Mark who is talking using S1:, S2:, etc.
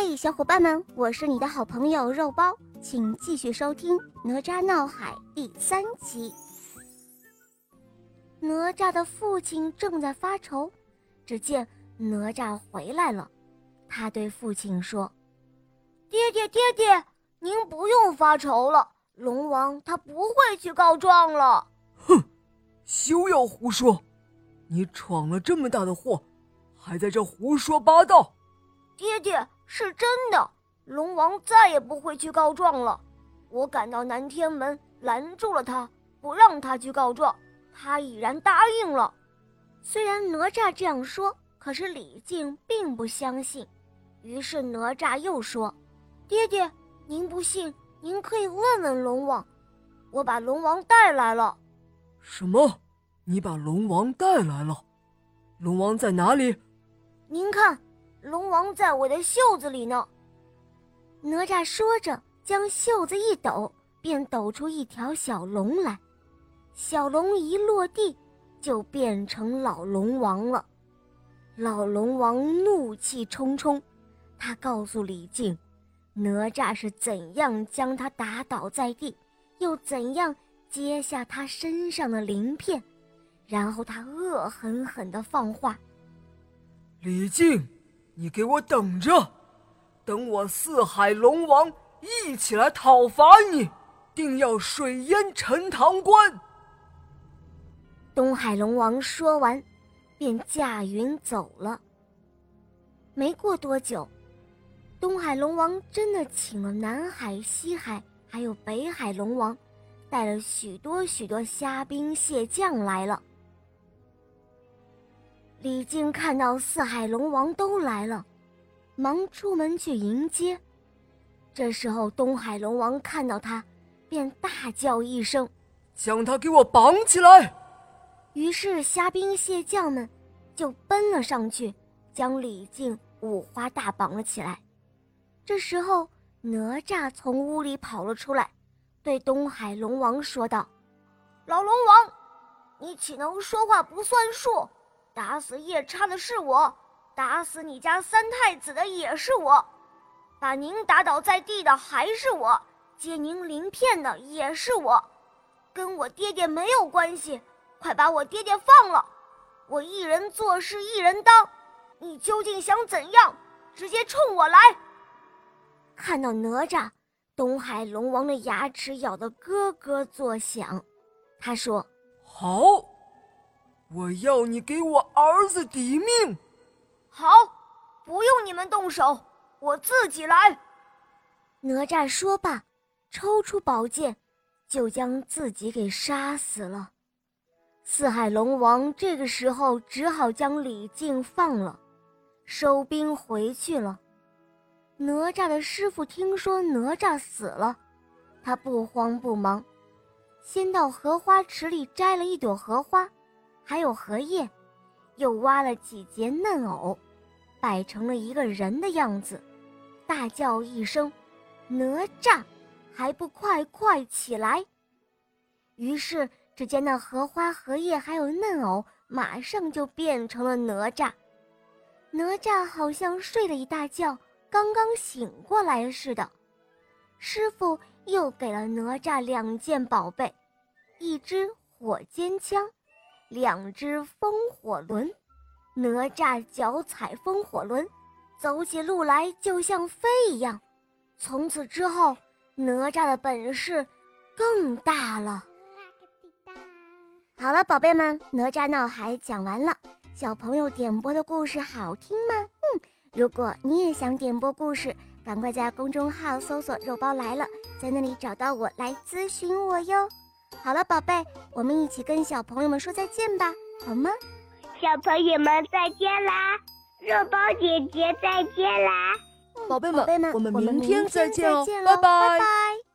S1: 嘿，小伙伴们，我是你的好朋友肉包，请继续收听《哪吒闹海》第三集。哪吒的父亲正在发愁，只见哪吒回来了，他对父亲说：“
S2: 爹爹，爹爹，您不用发愁了，龙王他不会去告状了。”
S3: 哼，休要胡说！你闯了这么大的祸，还在这胡说八道！
S2: 爹爹是真的，龙王再也不会去告状了。我赶到南天门，拦住了他，不让他去告状，他已然答应了。
S1: 虽然哪吒这样说，可是李靖并不相信。于是哪吒又说：“
S2: 爹爹，您不信，您可以问问龙王。我把龙王带来了。”
S3: 什么？你把龙王带来了？龙王在哪里？
S2: 您看，龙王在我的袖子里呢。
S1: 哪吒说着，将袖子一抖，便抖出一条小龙来。小龙一落地，就变成老龙王了。老龙王怒气冲冲，他告诉李靖，哪吒是怎样将他打倒在地，又怎样揭下他身上的鳞片。然后他恶狠狠地放话：“
S3: 李靖，你给我等着，等我四海龙王一起来讨伐你，定要水淹陈塘关。”
S1: 东海龙王说完，便驾云走了。没过多久，东海龙王真的请了南海、西海还有北海龙王，带了许多许多虾兵蟹将来了。李靖看到四海龙王都来了，忙出门去迎接。这时候，东海龙王看到他，便大叫一声：“
S3: 将他给我绑起来！”
S1: 于是，虾兵蟹将们就奔了上去，将李靖五花大绑了起来。这时候，哪吒从屋里跑了出来，对东海龙王说道：“
S2: 老龙王，你岂能说话不算数？”打死夜叉的是我，打死你家三太子的也是我，把您打倒在地的还是我，揭您鳞片的也是我，跟我爹爹没有关系，快把我爹爹放了！我一人做事一人当，你究竟想怎样？直接冲我来！
S1: 看到哪吒，东海龙王的牙齿咬得咯咯作响，他说：“
S3: 好。”我要你给我儿子抵命！
S2: 好，不用你们动手，我自己来。
S1: 哪吒说罢，抽出宝剑，就将自己给杀死了。四海龙王这个时候只好将李靖放了，收兵回去了。哪吒的师傅听说哪吒死了，他不慌不忙，先到荷花池里摘了一朵荷花。还有荷叶，又挖了几节嫩藕，摆成了一个人的样子，大叫一声：“哪吒，还不快快起来！”于是，只见那荷花、荷叶还有嫩藕，马上就变成了哪吒。哪吒好像睡了一大觉，刚刚醒过来似的。师傅又给了哪吒两件宝贝，一支火尖枪。两只风火轮，哪吒脚踩风火轮，走起路来就像飞一样。从此之后，哪吒的本事更大了。好了，宝贝们，哪吒闹海讲完了。小朋友点播的故事好听吗？嗯，如果你也想点播故事，赶快在公众号搜索“肉包来了”，在那里找到我来咨询我哟。好了，宝贝，我们一起跟小朋友们说再见吧，好吗？
S4: 小朋友们再见啦，肉包姐姐再见啦，
S3: 宝贝们，
S1: 宝贝们，
S3: 我们
S1: 明
S3: 天再见
S1: 哦，
S3: 拜
S1: 拜拜。